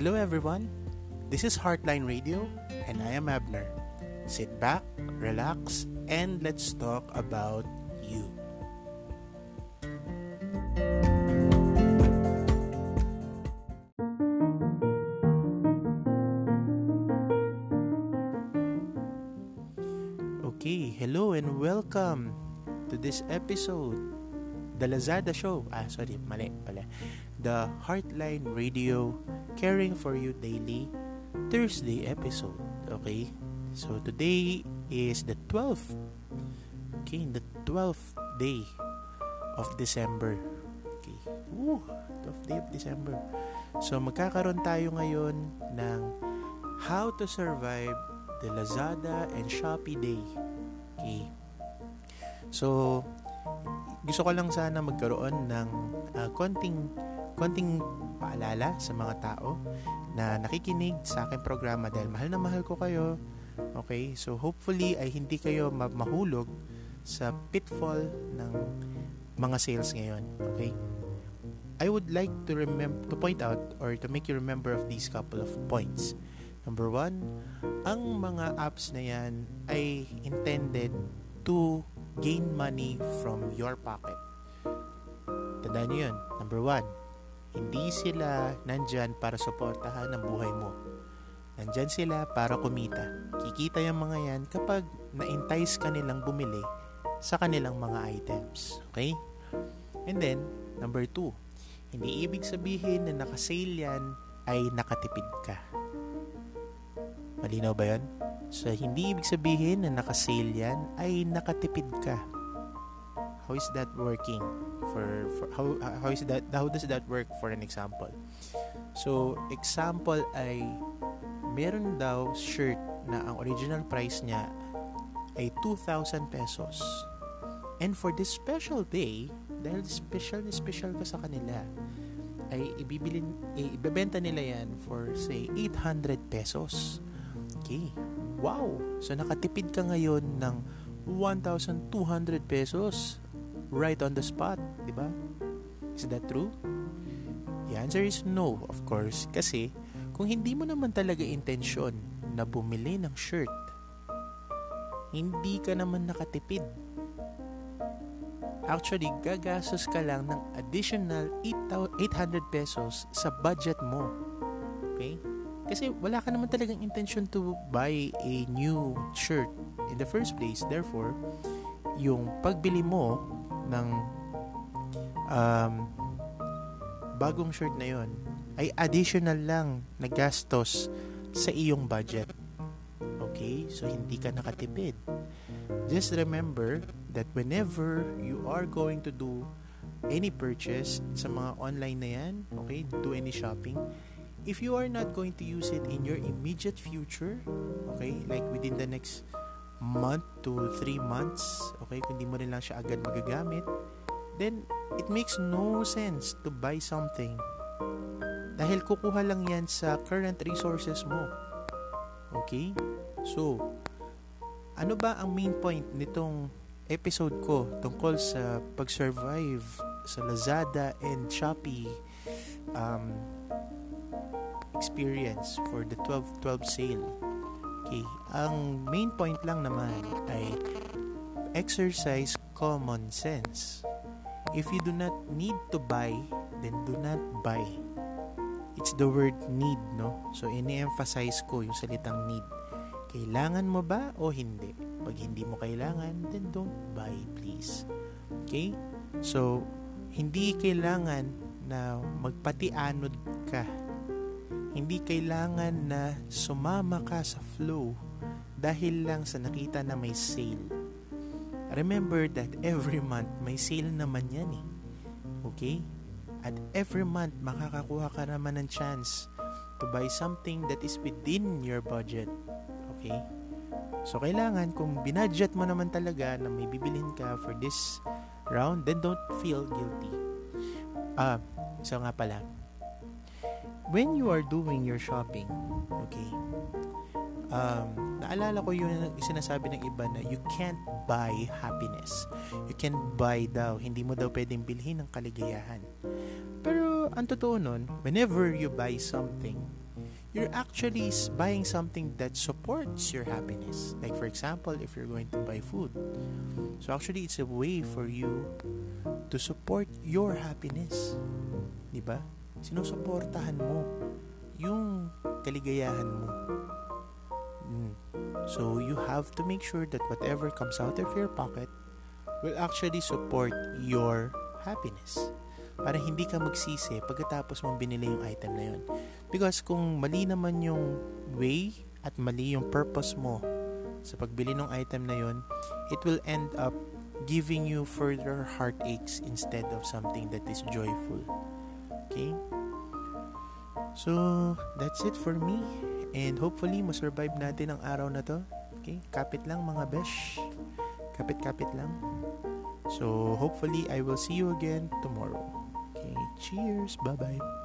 Hello, everyone. This is Heartline Radio, and I am Abner. Sit back, relax, and let's talk about you. Okay, hello and welcome to this episode. The Lazada Show. Ah, sorry, mali pala. The Heartline Radio Caring for You Daily Thursday episode. Okay? So today is the 12th. Okay, the 12th day of December. Okay. Woo, 12th day of December. So magkakaroon tayo ngayon ng How to Survive the Lazada and Shopee Day. Okay. So, gusto ko lang sana magkaroon ng uh, konting konting paalala sa mga tao na nakikinig sa aking programa dahil mahal na mahal ko kayo. Okay? So, hopefully ay hindi kayo ma- mahulog sa pitfall ng mga sales ngayon. Okay? I would like to remember to point out or to make you remember of these couple of points. Number one, ang mga apps na yan ay intended to gain money from your pocket. Tandaan nyo yun. Number one, hindi sila nandyan para suportahan ang buhay mo. Nandyan sila para kumita. Kikita yung mga yan kapag na-entice ka nilang bumili sa kanilang mga items. Okay? And then, number two, hindi ibig sabihin na nakasale yan ay nakatipid ka. Malinaw ba yan? So, hindi ibig sabihin na nakasale yan ay nakatipid ka. How is that working? For, for how how is that how does that work for an example? So, example ay meron daw shirt na ang original price niya ay 2,000 pesos. And for this special day, dahil special na special ka sa kanila, ay ibibili, eh, ibebenta nila yan for say 800 pesos. Okay. Wow! So nakatipid ka ngayon ng 1,200 pesos right on the spot, di ba? Is that true? The answer is no, of course, kasi kung hindi mo naman talaga intensyon na bumili ng shirt, hindi ka naman nakatipid. Actually, gagastos ka lang ng additional 800 pesos sa budget mo. Okay? Kasi wala ka naman talagang intention to buy a new shirt in the first place. Therefore, yung pagbili mo ng um, bagong shirt na yon ay additional lang na gastos sa iyong budget. Okay? So, hindi ka nakatipid. Just remember that whenever you are going to do any purchase sa mga online na yan, okay, do any shopping, if you are not going to use it in your immediate future, okay, like within the next month to three months, okay, kung di mo rin lang siya agad magagamit, then it makes no sense to buy something dahil kukuha lang yan sa current resources mo. Okay? So, ano ba ang main point nitong episode ko tungkol sa pag-survive sa Lazada and Shopee um, experience for the 12-12 sale. Okay, ang main point lang naman ay exercise common sense. If you do not need to buy, then do not buy. It's the word need, no? So, ini-emphasize ko yung salitang need. Kailangan mo ba o hindi? Pag hindi mo kailangan, then don't buy, please. Okay? So, hindi kailangan na magpatianod ka hindi kailangan na sumama ka sa flow dahil lang sa nakita na may sale. Remember that every month may sale naman yan eh. Okay? At every month makakakuha ka naman ng chance to buy something that is within your budget. Okay? So kailangan kung binudget mo naman talaga na may bibilhin ka for this round, then don't feel guilty. Ah, so nga pala, when you are doing your shopping, okay, um, naalala ko yung sinasabi ng iba na you can't buy happiness. You can't buy daw. Hindi mo daw pwedeng bilhin ng kaligayahan. Pero, ang totoo nun, whenever you buy something, you're actually buying something that supports your happiness. Like for example, if you're going to buy food. So actually it's a way for you to support your happiness. 'Di ba? Sinusuportahan mo yung kaligayahan mo. Mm. So you have to make sure that whatever comes out of your pocket will actually support your happiness. Para hindi ka magsisi pagkatapos mong binili yung item na yun. Because kung mali naman yung way at mali yung purpose mo sa pagbili ng item na yun, it will end up giving you further heartaches instead of something that is joyful. Okay? So, that's it for me. And hopefully, masurvive natin ang araw na to. Okay? Kapit lang mga besh. Kapit-kapit lang. So, hopefully, I will see you again tomorrow. Okay? Cheers! Bye-bye!